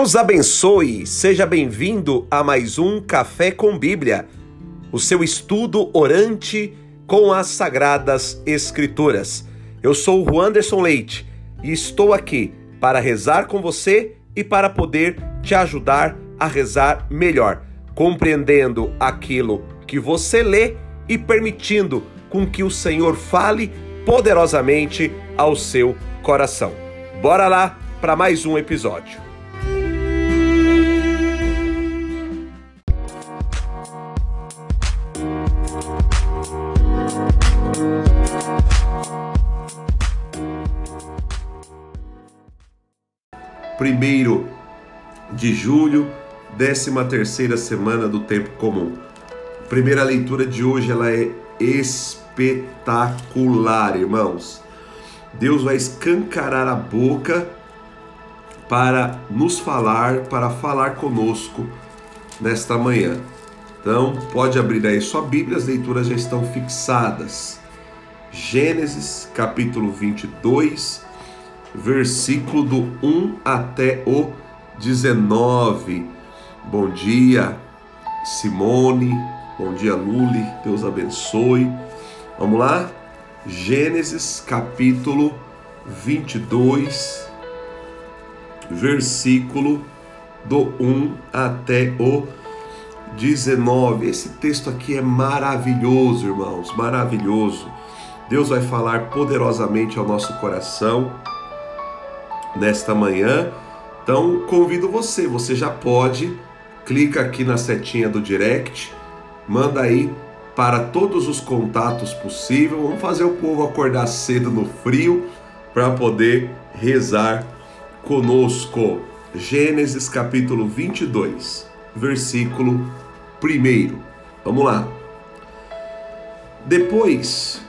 Deus abençoe, seja bem-vindo a mais um Café com Bíblia, o seu estudo orante com as Sagradas Escrituras. Eu sou o Anderson Leite e estou aqui para rezar com você e para poder te ajudar a rezar melhor, compreendendo aquilo que você lê e permitindo com que o Senhor fale poderosamente ao seu coração. Bora lá para mais um episódio. Primeiro de julho, décima terceira semana do tempo comum. Primeira leitura de hoje ela é espetacular, irmãos. Deus vai escancarar a boca para nos falar, para falar conosco nesta manhã. Então, pode abrir aí sua Bíblia, as leituras já estão fixadas. Gênesis, capítulo 22, versículo do 1 até o 19. Bom dia, Simone. Bom dia, Luli. Deus abençoe. Vamos lá? Gênesis capítulo 22, versículo do 1 até o 19. Esse texto aqui é maravilhoso, irmãos, maravilhoso. Deus vai falar poderosamente ao nosso coração nesta manhã. Então, convido você, você já pode, clica aqui na setinha do direct, manda aí para todos os contatos possíveis. Vamos fazer o povo acordar cedo no frio para poder rezar conosco. Gênesis capítulo 22, versículo 1. Vamos lá. Depois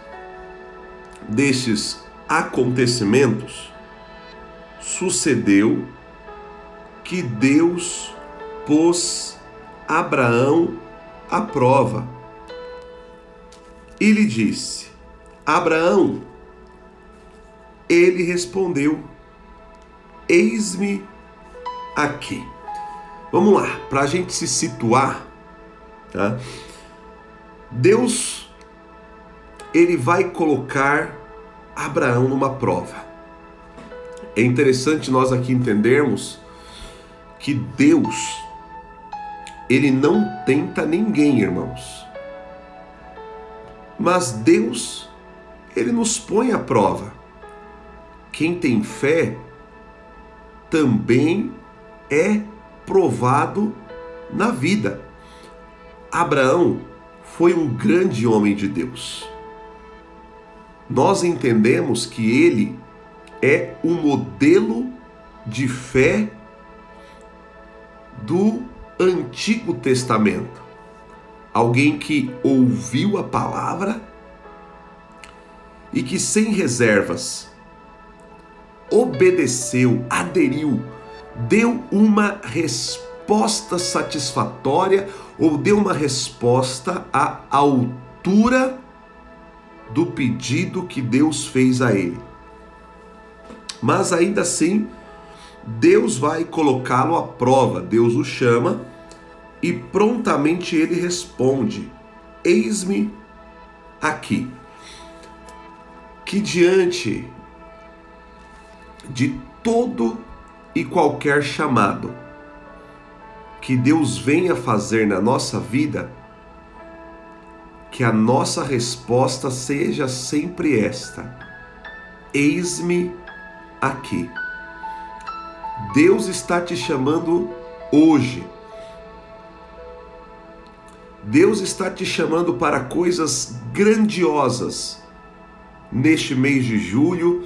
destes acontecimentos, sucedeu que Deus pôs Abraão à prova e lhe disse: Abraão, ele respondeu: Eis-me aqui. Vamos lá, para a gente se situar, tá? Deus ele vai colocar Abraão numa prova. É interessante nós aqui entendermos que Deus ele não tenta ninguém, irmãos. Mas Deus, ele nos põe à prova. Quem tem fé também é provado na vida. Abraão foi um grande homem de Deus. Nós entendemos que ele é o modelo de fé do Antigo Testamento alguém que ouviu a palavra e que sem reservas obedeceu, aderiu, deu uma resposta satisfatória ou deu uma resposta à altura do pedido que Deus fez a ele. Mas ainda assim, Deus vai colocá-lo à prova, Deus o chama e prontamente ele responde: Eis-me aqui. Que diante de todo e qualquer chamado que Deus venha fazer na nossa vida, que a nossa resposta seja sempre esta: Eis-me aqui. Deus está te chamando hoje Deus está te chamando para coisas grandiosas neste mês de julho.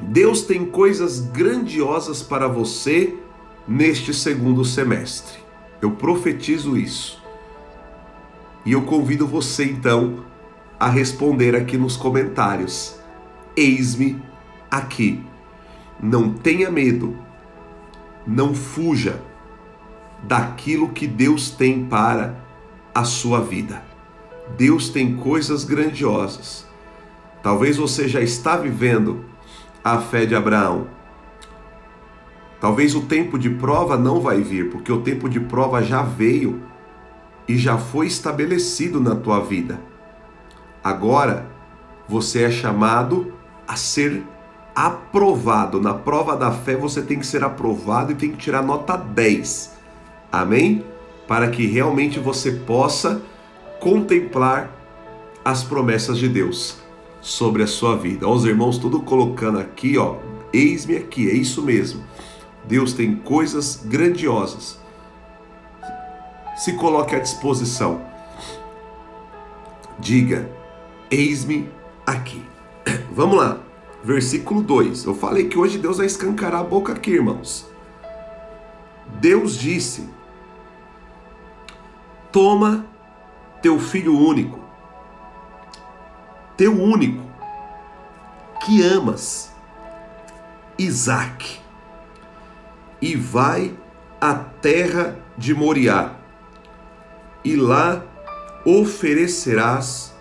Deus tem coisas grandiosas para você neste segundo semestre. Eu profetizo isso. E eu convido você então a responder aqui nos comentários. Eis-me aqui. Não tenha medo. Não fuja daquilo que Deus tem para a sua vida. Deus tem coisas grandiosas. Talvez você já está vivendo a fé de Abraão. Talvez o tempo de prova não vai vir, porque o tempo de prova já veio e já foi estabelecido na tua vida. Agora você é chamado a ser aprovado. Na prova da fé você tem que ser aprovado e tem que tirar nota 10. Amém? Para que realmente você possa contemplar as promessas de Deus sobre a sua vida. Ó, os irmãos tudo colocando aqui, ó, eis-me aqui, é isso mesmo. Deus tem coisas grandiosas. Se coloque à disposição. Diga: Eis-me aqui. Vamos lá. Versículo 2. Eu falei que hoje Deus vai escancarar a boca aqui, irmãos. Deus disse: Toma teu filho único, teu único, que amas, Isaac, e vai à terra de Moriá, e lá oferecerás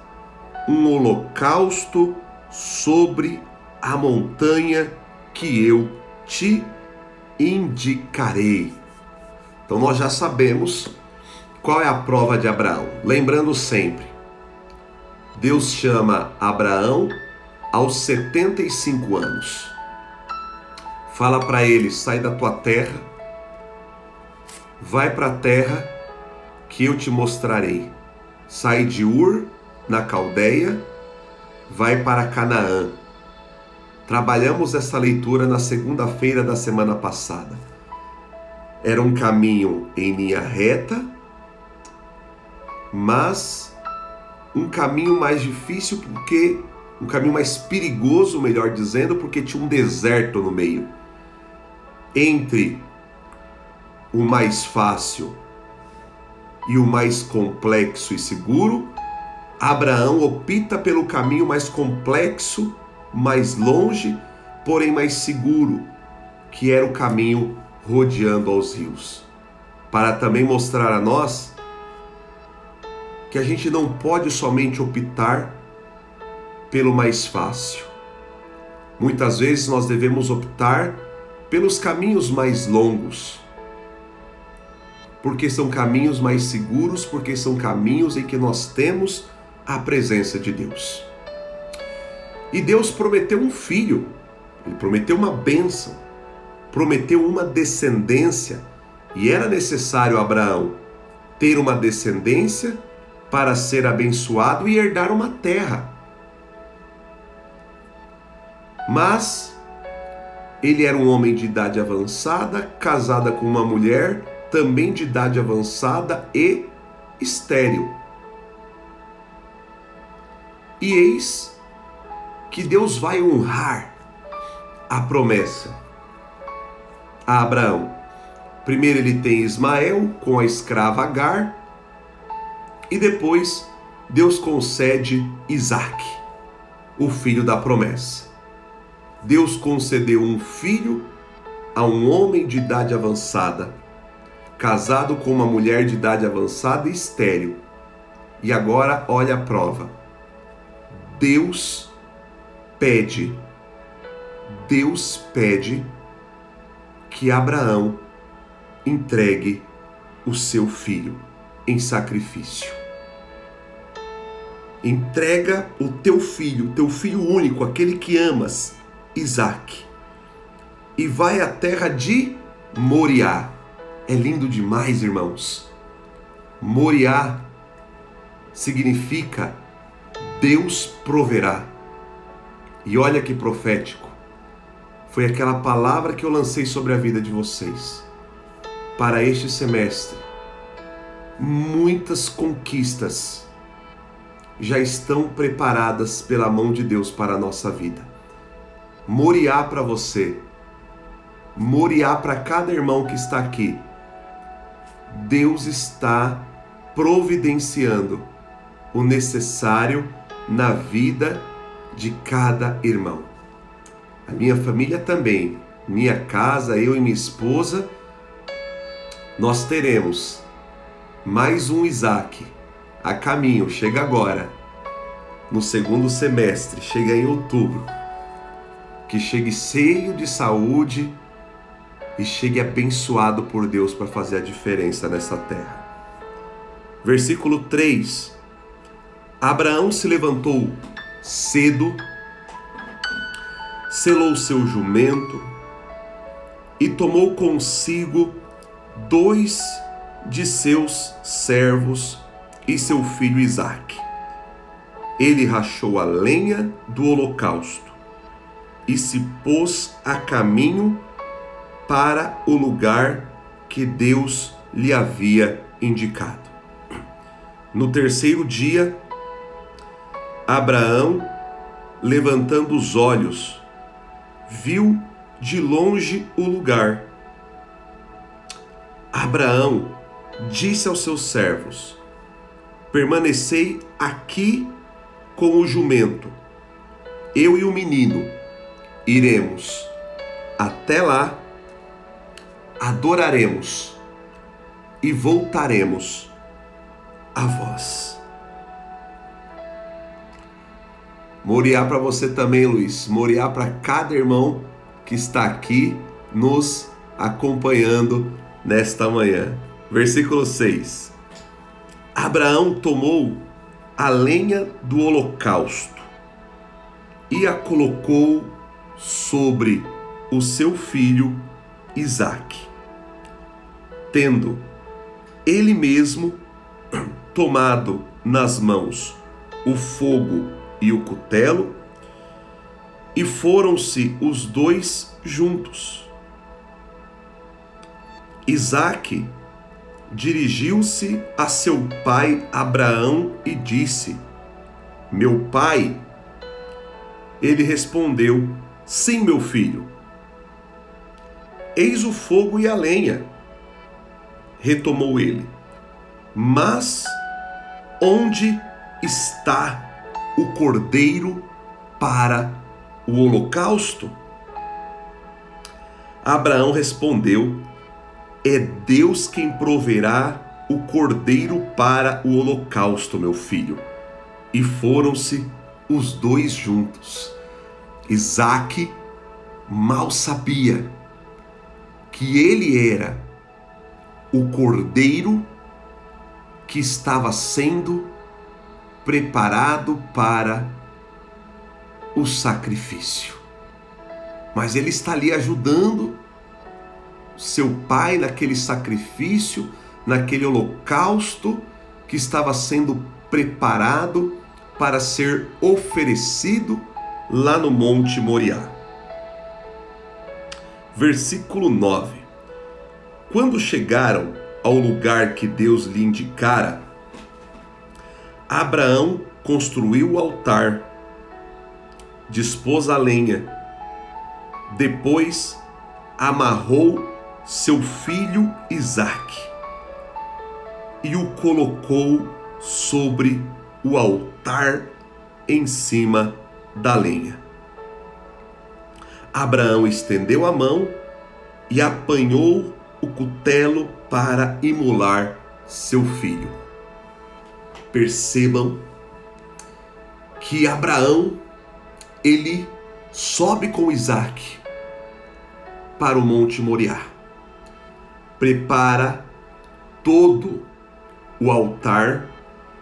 um holocausto sobre a montanha que eu te indicarei. Então nós já sabemos qual é a prova de Abraão. Lembrando sempre, Deus chama Abraão aos 75 anos. Fala para ele: sai da tua terra, vai para a terra que eu te mostrarei. Sai de Ur, na Caldeia, vai para Canaã. Trabalhamos essa leitura na segunda-feira da semana passada. Era um caminho em linha reta, mas um caminho mais difícil porque um caminho mais perigoso, melhor dizendo, porque tinha um deserto no meio. Entre o mais fácil e o mais complexo e seguro, Abraão opta pelo caminho mais complexo, mais longe, porém mais seguro, que era o caminho rodeando aos rios. Para também mostrar a nós que a gente não pode somente optar pelo mais fácil. Muitas vezes nós devemos optar pelos caminhos mais longos, porque são caminhos mais seguros, porque são caminhos em que nós temos a presença de Deus. E Deus prometeu um filho, ele prometeu uma bênção, prometeu uma descendência, e era necessário Abraão ter uma descendência para ser abençoado e herdar uma terra. Mas ele era um homem de idade avançada, casada com uma mulher também de idade avançada e estéril. E eis que Deus vai honrar a promessa a Abraão. Primeiro ele tem Ismael com a escrava Agar, e depois Deus concede Isaac, o filho da promessa. Deus concedeu um filho a um homem de idade avançada, casado com uma mulher de idade avançada e estéril. E agora olha a prova Deus pede, Deus pede que Abraão entregue o seu filho em sacrifício. Entrega o teu filho, teu filho único, aquele que amas, Isaac, e vai à terra de Moriá. É lindo demais, irmãos. Moriá significa Deus proverá. E olha que profético. Foi aquela palavra que eu lancei sobre a vida de vocês. Para este semestre, muitas conquistas já estão preparadas pela mão de Deus para a nossa vida. Moriá para você, Moriá para cada irmão que está aqui. Deus está providenciando o necessário na vida de cada irmão. A minha família também, minha casa, eu e minha esposa, nós teremos mais um Isaac a caminho, chega agora, no segundo semestre, chega em outubro, que chegue cheio de saúde, e chegue abençoado por Deus para fazer a diferença nessa terra. Versículo 3: Abraão se levantou cedo, selou seu jumento e tomou consigo dois de seus servos e seu filho Isaque. Ele rachou a lenha do holocausto e se pôs a caminho para o lugar que Deus lhe havia indicado. No terceiro dia, Abraão, levantando os olhos, viu de longe o lugar. Abraão disse aos seus servos: Permanecei aqui com o jumento, eu e o menino iremos até lá, adoraremos e voltaremos a vós. Moriá para você também, Luiz. Moriá para cada irmão que está aqui nos acompanhando nesta manhã. Versículo 6. Abraão tomou a lenha do holocausto e a colocou sobre o seu filho Isaque, tendo ele mesmo tomado nas mãos o fogo e o cutelo, e foram-se os dois juntos. Isaque dirigiu-se a seu pai Abraão e disse: Meu pai. Ele respondeu: Sim, meu filho. Eis o fogo e a lenha. Retomou ele. Mas onde está o cordeiro para o holocausto? Abraão respondeu: É Deus quem proverá o cordeiro para o holocausto, meu filho. E foram-se os dois juntos. Isaac mal sabia que ele era o cordeiro que estava sendo preparado para o sacrifício. Mas ele está ali ajudando seu pai naquele sacrifício, naquele holocausto que estava sendo preparado para ser oferecido lá no Monte Moriá. Versículo 9. Quando chegaram ao lugar que Deus lhe indicara, Abraão construiu o altar, dispôs a lenha, depois amarrou seu filho Isaque e o colocou sobre o altar em cima da lenha. Abraão estendeu a mão e apanhou o cutelo para imolar seu filho. Percebam que Abraão ele sobe com Isaac para o Monte Moriá. Prepara todo o altar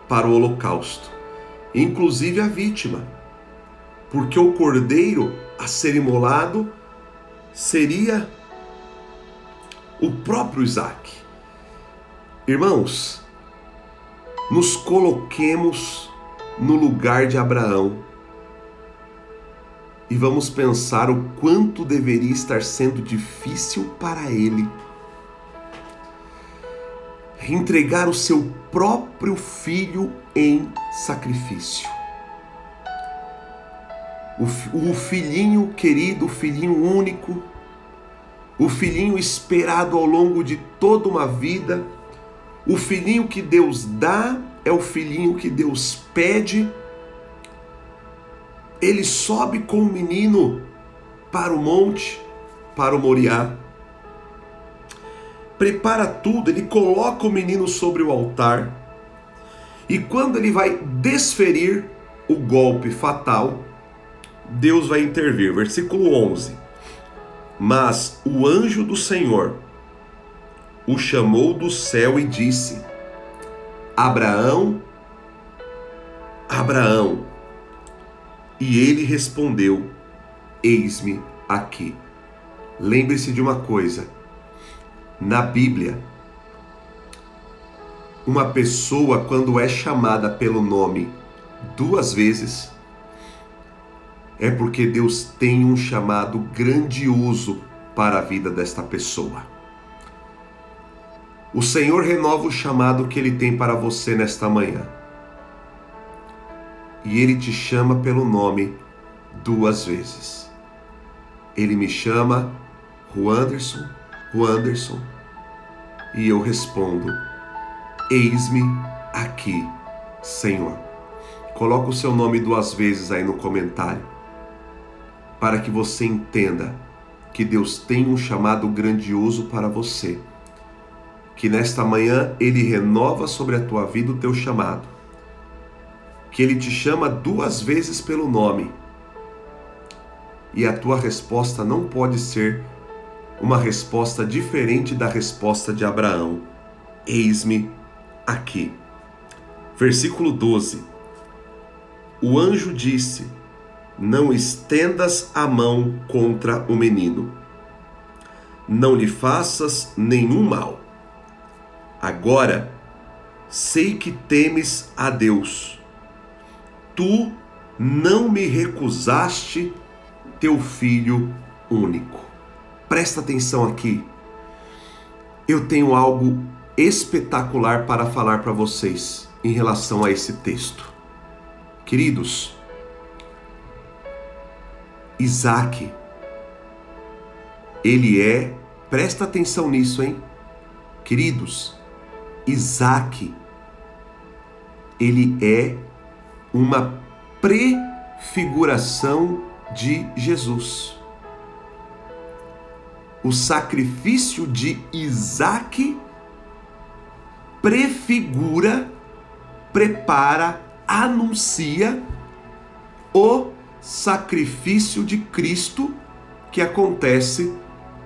para o holocausto, inclusive a vítima porque o cordeiro a ser imolado seria o próprio Isaac. Irmãos, nos coloquemos no lugar de Abraão e vamos pensar o quanto deveria estar sendo difícil para ele entregar o seu próprio filho em sacrifício. O, filhinho querido, o filhinho único, o filhinho esperado ao longo de toda uma vida, o filhinho que Deus dá é o filhinho que Deus pede. Ele sobe com o menino para o monte, para o Moriá. Prepara tudo, ele coloca o menino sobre o altar. E quando ele vai desferir o golpe fatal, Deus vai intervir. Versículo 11. Mas o anjo do Senhor o chamou do céu e disse: Abraão, Abraão. E ele respondeu: Eis-me aqui. Lembre-se de uma coisa: na Bíblia, uma pessoa, quando é chamada pelo nome duas vezes, é porque Deus tem um chamado grandioso para a vida desta pessoa. O Senhor renova o chamado que Ele tem para você nesta manhã. E Ele te chama pelo nome duas vezes. Ele me chama Juanderson, Juanderson, e eu respondo: Eis-me aqui, Senhor. Coloca o seu nome duas vezes aí no comentário, para que você entenda que Deus tem um chamado grandioso para você. Que nesta manhã Ele renova sobre a tua vida o teu chamado. Que Ele te chama duas vezes pelo nome. E a tua resposta não pode ser uma resposta diferente da resposta de Abraão: Eis-me aqui. Versículo 12. O anjo disse: Não estendas a mão contra o menino, não lhe faças nenhum mal. Agora sei que temes a Deus. Tu não me recusaste teu filho único. Presta atenção aqui. Eu tenho algo espetacular para falar para vocês em relação a esse texto. Queridos, Isaac, ele é, presta atenção nisso, hein? Queridos, Isaac, ele é uma prefiguração de Jesus o sacrifício de Isaac prefigura, prepara, anuncia o sacrifício de Cristo que acontece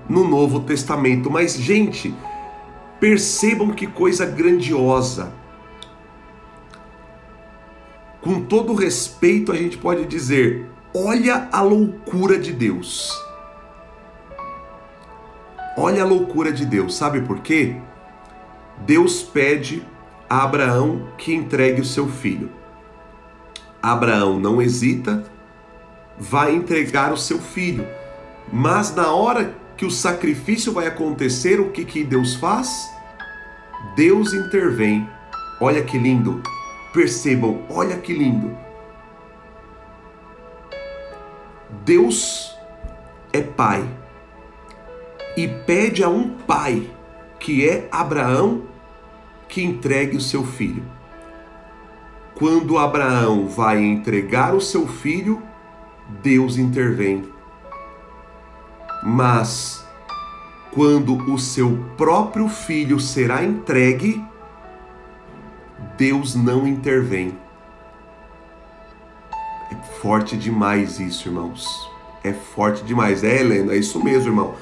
no Novo Testamento. Mas, gente, percebam que coisa grandiosa. Com todo respeito, a gente pode dizer: olha a loucura de Deus. Olha a loucura de Deus, sabe por quê? Deus pede a Abraão que entregue o seu filho. Abraão não hesita, vai entregar o seu filho. Mas na hora que o sacrifício vai acontecer, o que, que Deus faz? Deus intervém. Olha que lindo. Percebam, olha que lindo. Deus é pai e pede a um pai, que é Abraão, que entregue o seu filho. Quando Abraão vai entregar o seu filho, Deus intervém. Mas quando o seu próprio filho será entregue, Deus não intervém. É forte demais isso, irmãos. É forte demais. É, Helena, é isso mesmo, irmão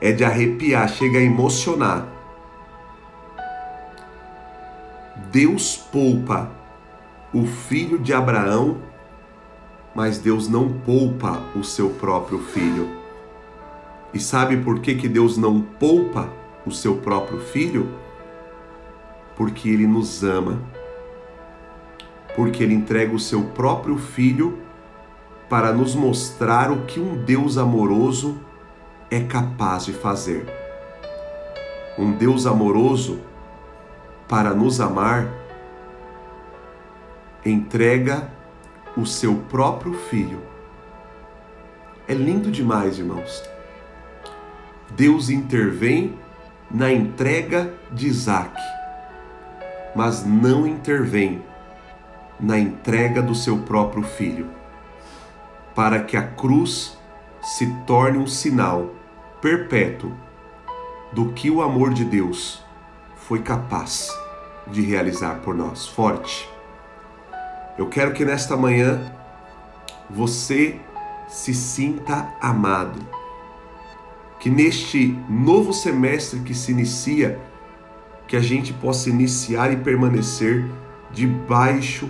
é de arrepiar, chega a emocionar. Deus poupa o filho de Abraão, mas Deus não poupa o seu próprio filho. E sabe por que, que Deus não poupa o seu próprio filho? Porque Ele nos ama. Porque Ele entrega o seu próprio filho para nos mostrar o que um Deus amoroso é capaz de fazer. Um Deus amoroso, para nos amar, entrega o seu próprio filho. É lindo demais, irmãos. Deus intervém na entrega de Isaac, mas não intervém na entrega do seu próprio filho, para que a cruz se torne um sinal perpétuo do que o amor de Deus foi capaz de realizar por nós. Forte. Eu quero que nesta manhã você se sinta amado. Que neste novo semestre que se inicia, que a gente possa iniciar e permanecer debaixo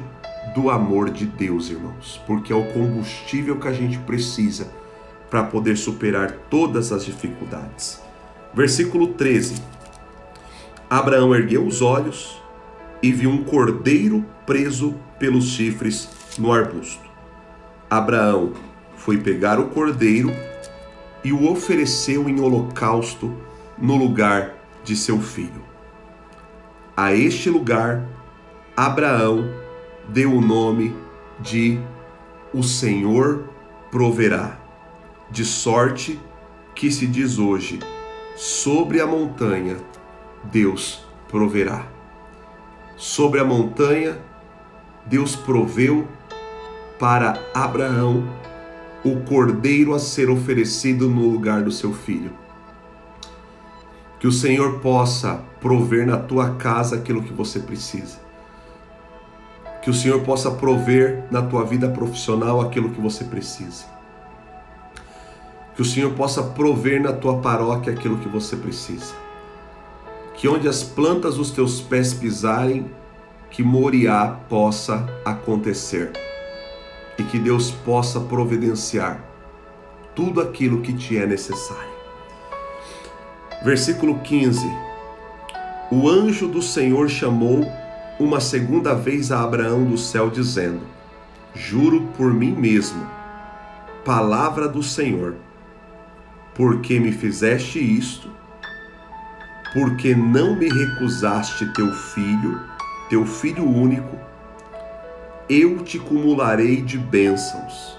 do amor de Deus, irmãos, porque é o combustível que a gente precisa para poder superar todas as dificuldades. Versículo 13. Abraão ergueu os olhos e viu um cordeiro preso pelos chifres no arbusto. Abraão foi pegar o cordeiro e o ofereceu em holocausto no lugar de seu filho. A este lugar, Abraão deu o nome de O Senhor proverá, de sorte que se diz hoje: sobre a montanha Deus proverá. Sobre a montanha Deus proveu para Abraão o cordeiro a ser oferecido no lugar do seu filho. Que o Senhor possa prover na tua casa aquilo que você precisa. Que o Senhor possa prover na tua vida profissional aquilo que você precisa. Que o Senhor possa prover na tua paróquia aquilo que você precisa. Que onde as plantas dos teus pés pisarem, que Moriá possa acontecer e que Deus possa providenciar tudo aquilo que te é necessário. Versículo 15: O anjo do Senhor chamou uma segunda vez a Abraão do céu, dizendo: Juro por mim mesmo, palavra do Senhor, porque me fizeste isto, porque não me recusaste teu filho, teu filho único, eu te cumularei de bênçãos.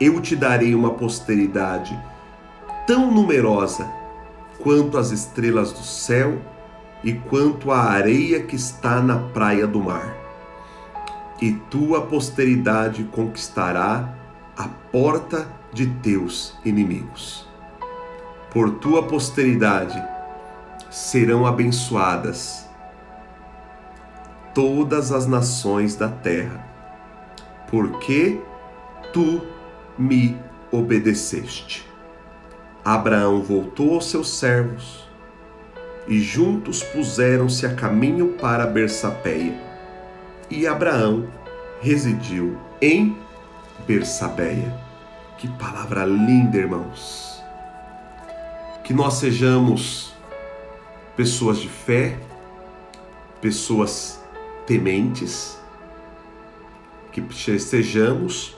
Eu te darei uma posteridade tão numerosa quanto as estrelas do céu e quanto a areia que está na praia do mar. E tua posteridade conquistará a porta de teus inimigos. Por tua posteridade serão abençoadas todas as nações da terra, porque tu me obedeceste. Abraão voltou aos seus servos e juntos puseram-se a caminho para Bersapeia. E Abraão residiu em Bersabeia. Que palavra linda, irmãos. Que nós sejamos pessoas de fé, pessoas tementes, que sejamos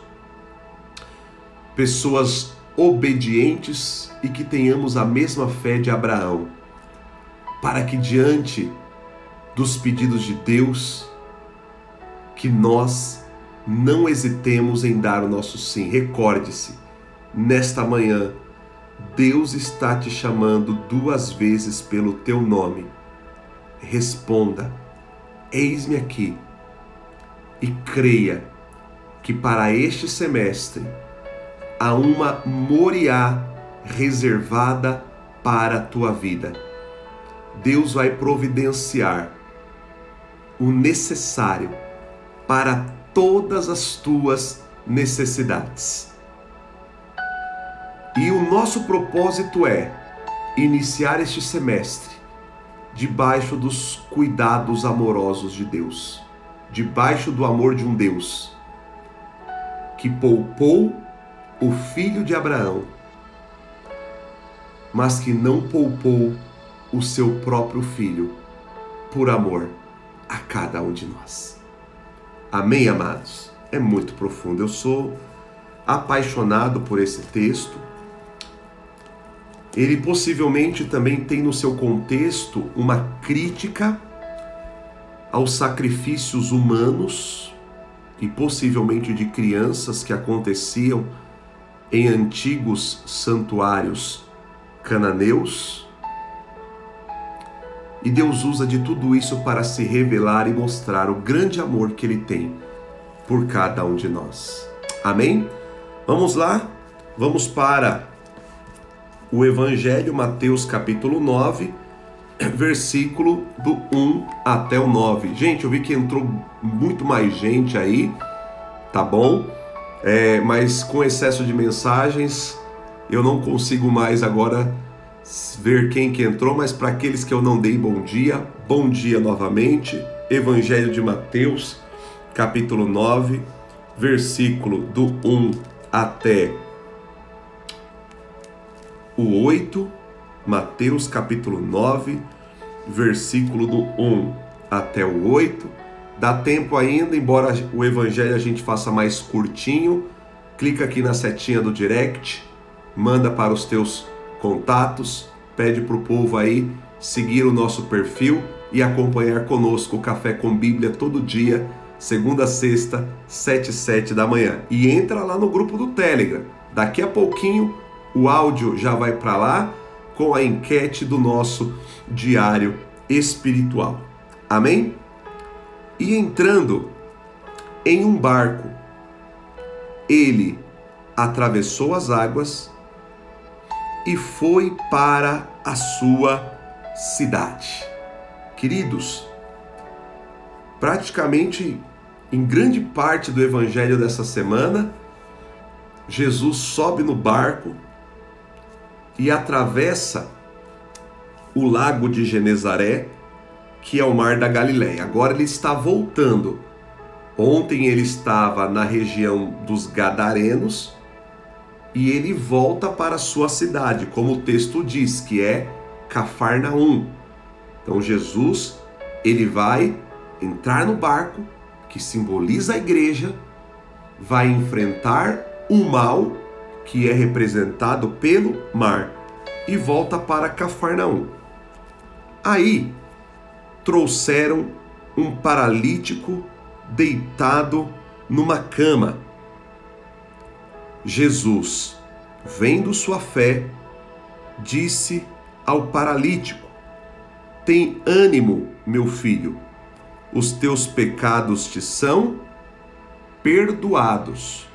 pessoas obedientes e que tenhamos a mesma fé de Abraão, para que diante dos pedidos de Deus, que nós não hesitemos em dar o nosso sim. Recorde-se, nesta manhã, Deus está te chamando duas vezes pelo teu nome. Responda Eis-me aqui e creia que para este semestre há uma Moriá reservada para a tua vida. Deus vai providenciar o necessário para todas as tuas necessidades. E o nosso propósito é iniciar este semestre debaixo dos cuidados amorosos de Deus, debaixo do amor de um Deus que poupou o filho de Abraão, mas que não poupou o seu próprio filho por amor a cada um de nós. Amém, amados? É muito profundo. Eu sou apaixonado por esse texto ele possivelmente também tem no seu contexto uma crítica aos sacrifícios humanos e possivelmente de crianças que aconteciam em antigos santuários cananeus. E Deus usa de tudo isso para se revelar e mostrar o grande amor que Ele tem por cada um de nós. Amém? Vamos lá? Vamos para o Evangelho, Mateus capítulo 9, versículo do 1 até o 9. Gente, eu vi que entrou muito mais gente aí, tá bom? É, mas com excesso de mensagens eu não consigo mais agora ver quem que entrou, mas para aqueles que eu não dei bom dia, bom dia novamente. Evangelho de Mateus, capítulo 9, versículo do 1 até o 8. Mateus, capítulo 9, versículo do 1 até o 8. Dá tempo ainda, embora o evangelho a gente faça mais curtinho. Clica aqui na setinha do direct, manda para os teus contatos, pede para o povo aí seguir o nosso perfil e acompanhar conosco o Café com Bíblia todo dia, segunda a sexta, 7 e 7 da manhã. E entra lá no grupo do Telegram. Daqui a pouquinho o áudio já vai para lá com a enquete do nosso diário espiritual. Amém? E entrando em um barco, ele atravessou as águas e foi para a sua cidade. Queridos, praticamente em grande parte do evangelho dessa semana, Jesus sobe no barco e atravessa o lago de Genezaré, que é o mar da Galileia. Agora ele está voltando. Ontem ele estava na região dos Gadarenos e ele volta para sua cidade, como o texto diz, que é Cafarnaum. Então Jesus, ele vai entrar no barco que simboliza a igreja, vai enfrentar o mal que é representado pelo mar e volta para Cafarnaum. Aí trouxeram um paralítico deitado numa cama Jesus, vendo sua fé, disse ao paralítico: Tem ânimo, meu filho, os teus pecados te são perdoados.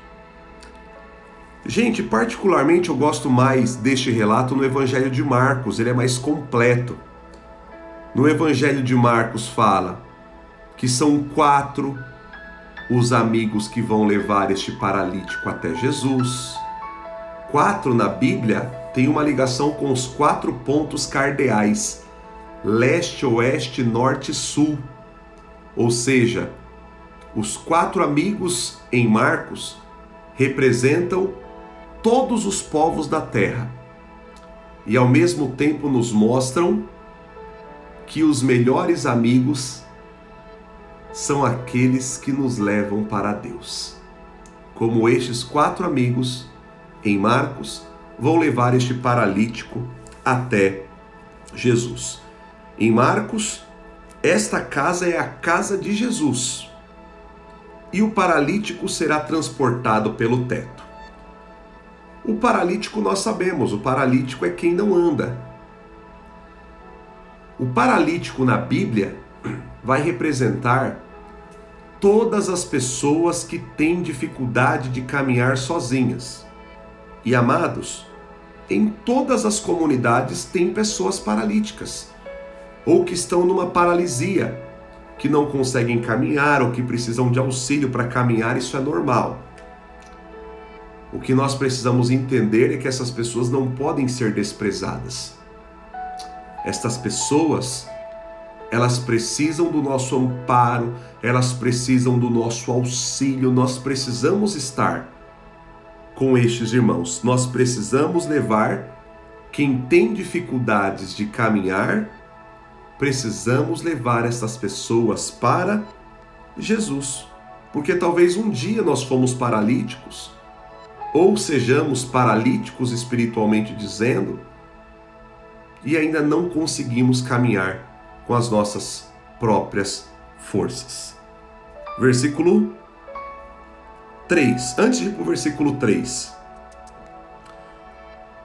Gente, particularmente eu gosto mais deste relato no Evangelho de Marcos, ele é mais completo. No Evangelho de Marcos fala que são quatro os amigos que vão levar este paralítico até Jesus. Quatro na Bíblia tem uma ligação com os quatro pontos cardeais: leste, oeste, norte e sul. Ou seja, os quatro amigos em Marcos representam todos os povos da terra e ao mesmo tempo nos mostram que os melhores amigos são aqueles que nos levam para Deus. Como estes quatro amigos em Marcos vão levar este paralítico até Jesus. Em Marcos, esta casa é a casa de Jesus e o paralítico será transportado pelo teto. O paralítico nós sabemos, o paralítico é quem não anda. O paralítico na Bíblia vai representar todas as pessoas que têm dificuldade de caminhar sozinhas. E amados, em todas as comunidades tem pessoas paralíticas ou que estão numa paralisia, que não conseguem caminhar ou que precisam de auxílio para caminhar, isso é normal. O que nós precisamos entender é que essas pessoas não podem ser desprezadas. Estas pessoas elas precisam do nosso amparo, elas precisam do nosso auxílio, nós precisamos estar com estes irmãos. Nós precisamos levar quem tem dificuldades de caminhar, precisamos levar essas pessoas para Jesus. Porque talvez um dia nós fomos paralíticos, ou sejamos paralíticos espiritualmente dizendo, e ainda não conseguimos caminhar com as nossas próprias forças. Versículo 3. Antes de ir para o versículo 3.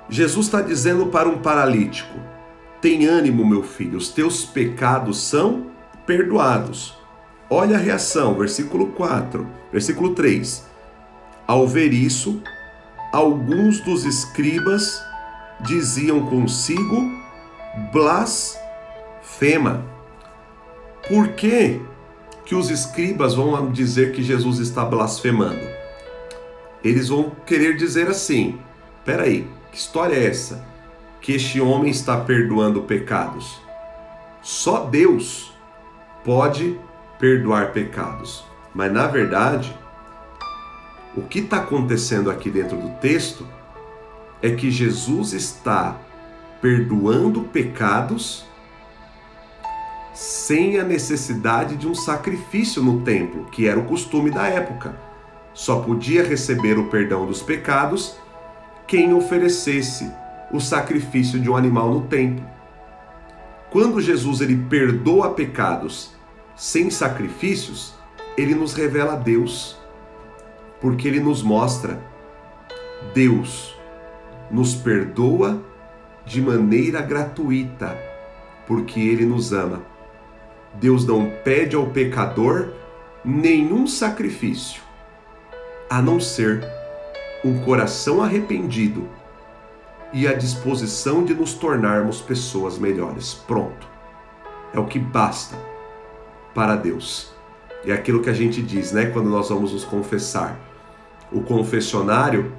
Jesus está dizendo para um paralítico: Tem ânimo, meu filho, os teus pecados são perdoados. Olha a reação, versículo 4, versículo 3. Ao ver isso, alguns dos escribas diziam consigo: Blas blasfema. Por que, que os escribas vão dizer que Jesus está blasfemando? Eles vão querer dizer assim: peraí, Que história é essa? Que este homem está perdoando pecados. Só Deus pode perdoar pecados. Mas na verdade, o que está acontecendo aqui dentro do texto é que Jesus está perdoando pecados sem a necessidade de um sacrifício no templo, que era o costume da época. Só podia receber o perdão dos pecados quem oferecesse o sacrifício de um animal no templo. Quando Jesus ele perdoa pecados sem sacrifícios, ele nos revela Deus, porque ele nos mostra Deus nos perdoa de maneira gratuita, porque ele nos ama. Deus não pede ao pecador nenhum sacrifício, a não ser um coração arrependido e a disposição de nos tornarmos pessoas melhores. Pronto. É o que basta para Deus. É aquilo que a gente diz, né, quando nós vamos nos confessar. O confessionário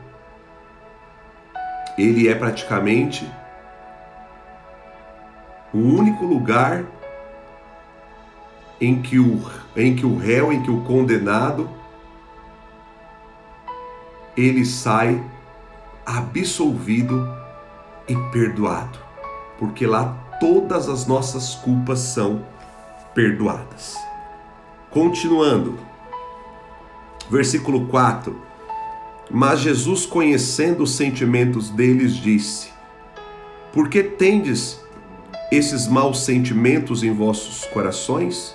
ele é praticamente o único lugar em que o, em que o réu, em que o condenado, ele sai absolvido e perdoado, porque lá todas as nossas culpas são perdoadas. Continuando, versículo 4: Mas Jesus, conhecendo os sentimentos deles, disse: Por que tendes esses maus sentimentos em vossos corações?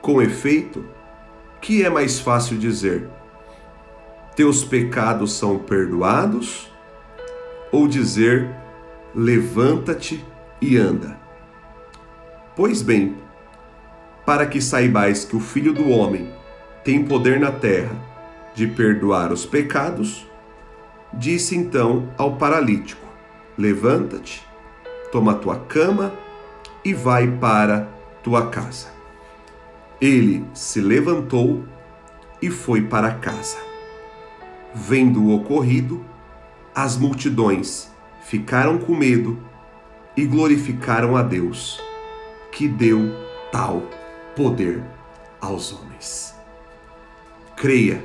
Com efeito, que é mais fácil dizer: Teus pecados são perdoados? Ou dizer: Levanta-te e anda? Pois bem, para que saibais que o Filho do Homem tem poder na terra de perdoar os pecados, disse então ao paralítico: Levanta-te, toma tua cama e vai para tua casa. Ele se levantou e foi para casa. Vendo o ocorrido, as multidões ficaram com medo e glorificaram a Deus, que deu tal poder aos homens. Creia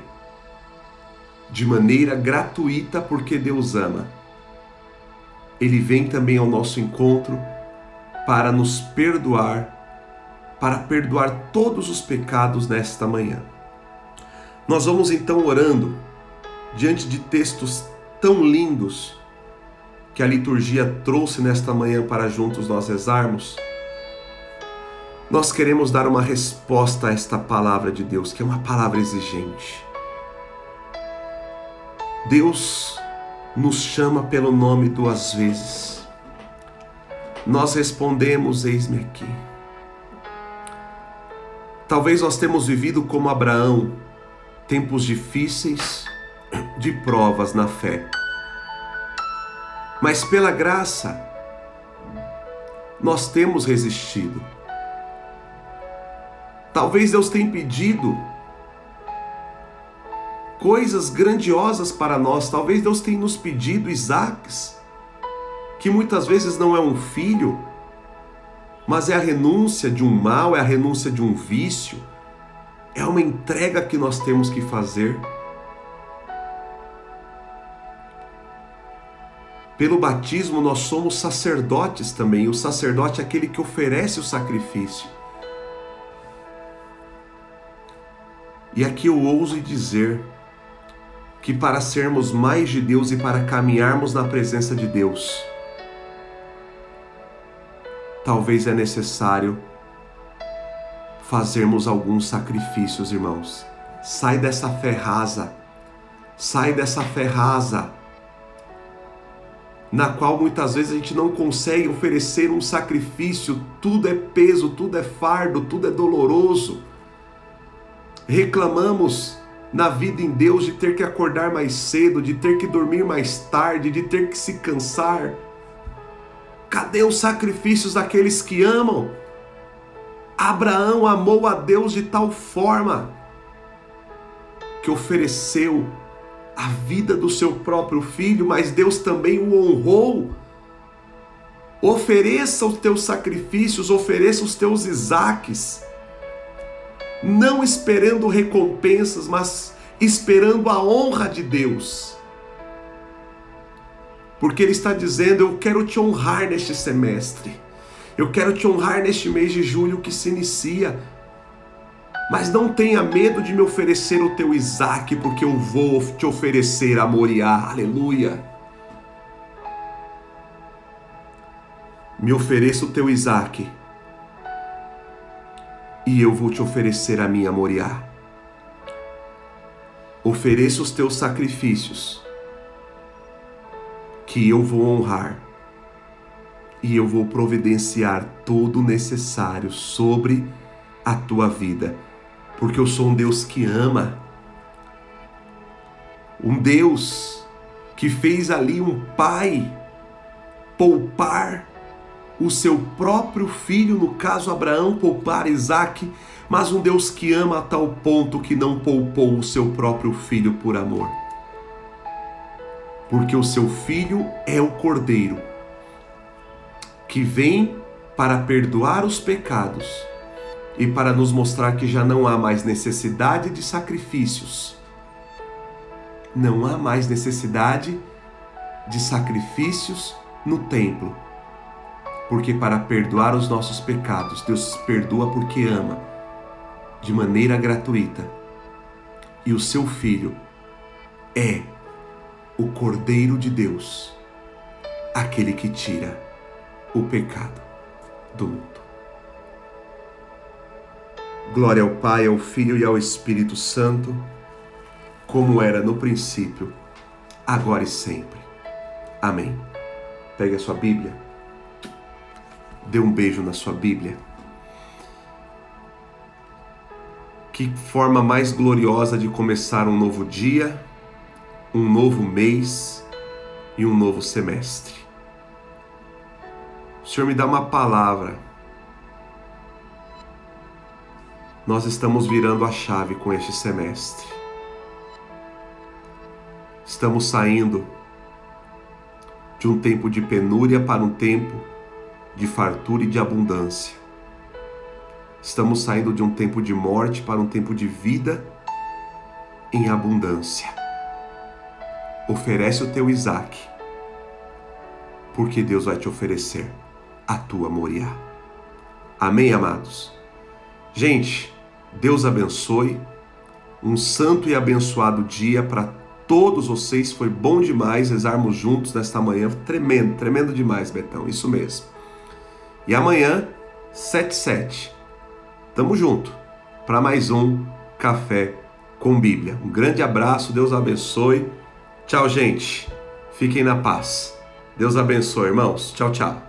de maneira gratuita, porque Deus ama. Ele vem também ao nosso encontro para nos perdoar para perdoar todos os pecados nesta manhã. Nós vamos então orando diante de textos tão lindos que a liturgia trouxe nesta manhã para juntos nós rezarmos. Nós queremos dar uma resposta a esta palavra de Deus, que é uma palavra exigente. Deus nos chama pelo nome duas vezes. Nós respondemos: Eis-me aqui. Talvez nós temos vivido como Abraão, tempos difíceis de provas na fé. Mas pela graça, nós temos resistido. Talvez Deus tenha pedido coisas grandiosas para nós. Talvez Deus tenha nos pedido Isaques, que muitas vezes não é um filho, mas é a renúncia de um mal, é a renúncia de um vício, é uma entrega que nós temos que fazer. Pelo batismo, nós somos sacerdotes também. O sacerdote é aquele que oferece o sacrifício. E aqui eu ouso dizer que para sermos mais de Deus e para caminharmos na presença de Deus, talvez é necessário fazermos alguns sacrifícios, irmãos. Sai dessa fé rasa, sai dessa fé rasa, na qual muitas vezes a gente não consegue oferecer um sacrifício, tudo é peso, tudo é fardo, tudo é doloroso. Reclamamos na vida em Deus de ter que acordar mais cedo, de ter que dormir mais tarde, de ter que se cansar Cadê os sacrifícios daqueles que amam? Abraão amou a Deus de tal forma que ofereceu a vida do seu próprio filho, mas Deus também o honrou. Ofereça os teus sacrifícios, ofereça os teus Isaques, não esperando recompensas, mas esperando a honra de Deus. Porque Ele está dizendo: Eu quero te honrar neste semestre, eu quero te honrar neste mês de julho que se inicia. Mas não tenha medo de me oferecer o teu Isaac, porque eu vou te oferecer a Moriá. Aleluia. Me ofereça o teu Isaac, e eu vou te oferecer a minha Moriá. Ofereça os teus sacrifícios, que eu vou honrar, e eu vou providenciar todo o necessário sobre a tua vida porque eu sou um Deus que ama. Um Deus que fez ali um pai poupar o seu próprio filho, no caso Abraão, poupar Isaac, mas um Deus que ama a tal ponto que não poupou o seu próprio filho por amor. Porque o seu filho é o cordeiro que vem para perdoar os pecados e para nos mostrar que já não há mais necessidade de sacrifícios. Não há mais necessidade de sacrifícios no templo. Porque para perdoar os nossos pecados, Deus perdoa porque ama, de maneira gratuita. E o seu filho é o Cordeiro de Deus, aquele que tira o pecado do mundo. Glória ao Pai, ao Filho e ao Espírito Santo, como era no princípio, agora e sempre. Amém. Pegue a sua Bíblia, dê um beijo na sua Bíblia. Que forma mais gloriosa de começar um novo dia, um novo mês e um novo semestre. O Senhor me dá uma palavra nós estamos virando a chave com este semestre. Estamos saindo de um tempo de penúria para um tempo de fartura e de abundância. Estamos saindo de um tempo de morte para um tempo de vida em abundância. Oferece o teu Isaac, porque Deus vai te oferecer a tua Moriá. Amém, amados? Gente, Deus abençoe. Um santo e abençoado dia para todos vocês. Foi bom demais rezarmos juntos nesta manhã. Tremendo, tremendo demais, Betão. Isso mesmo. E amanhã, 77. Tamo junto para mais um Café com Bíblia. Um grande abraço, Deus abençoe. Tchau, gente. Fiquem na paz. Deus abençoe, irmãos. Tchau, tchau.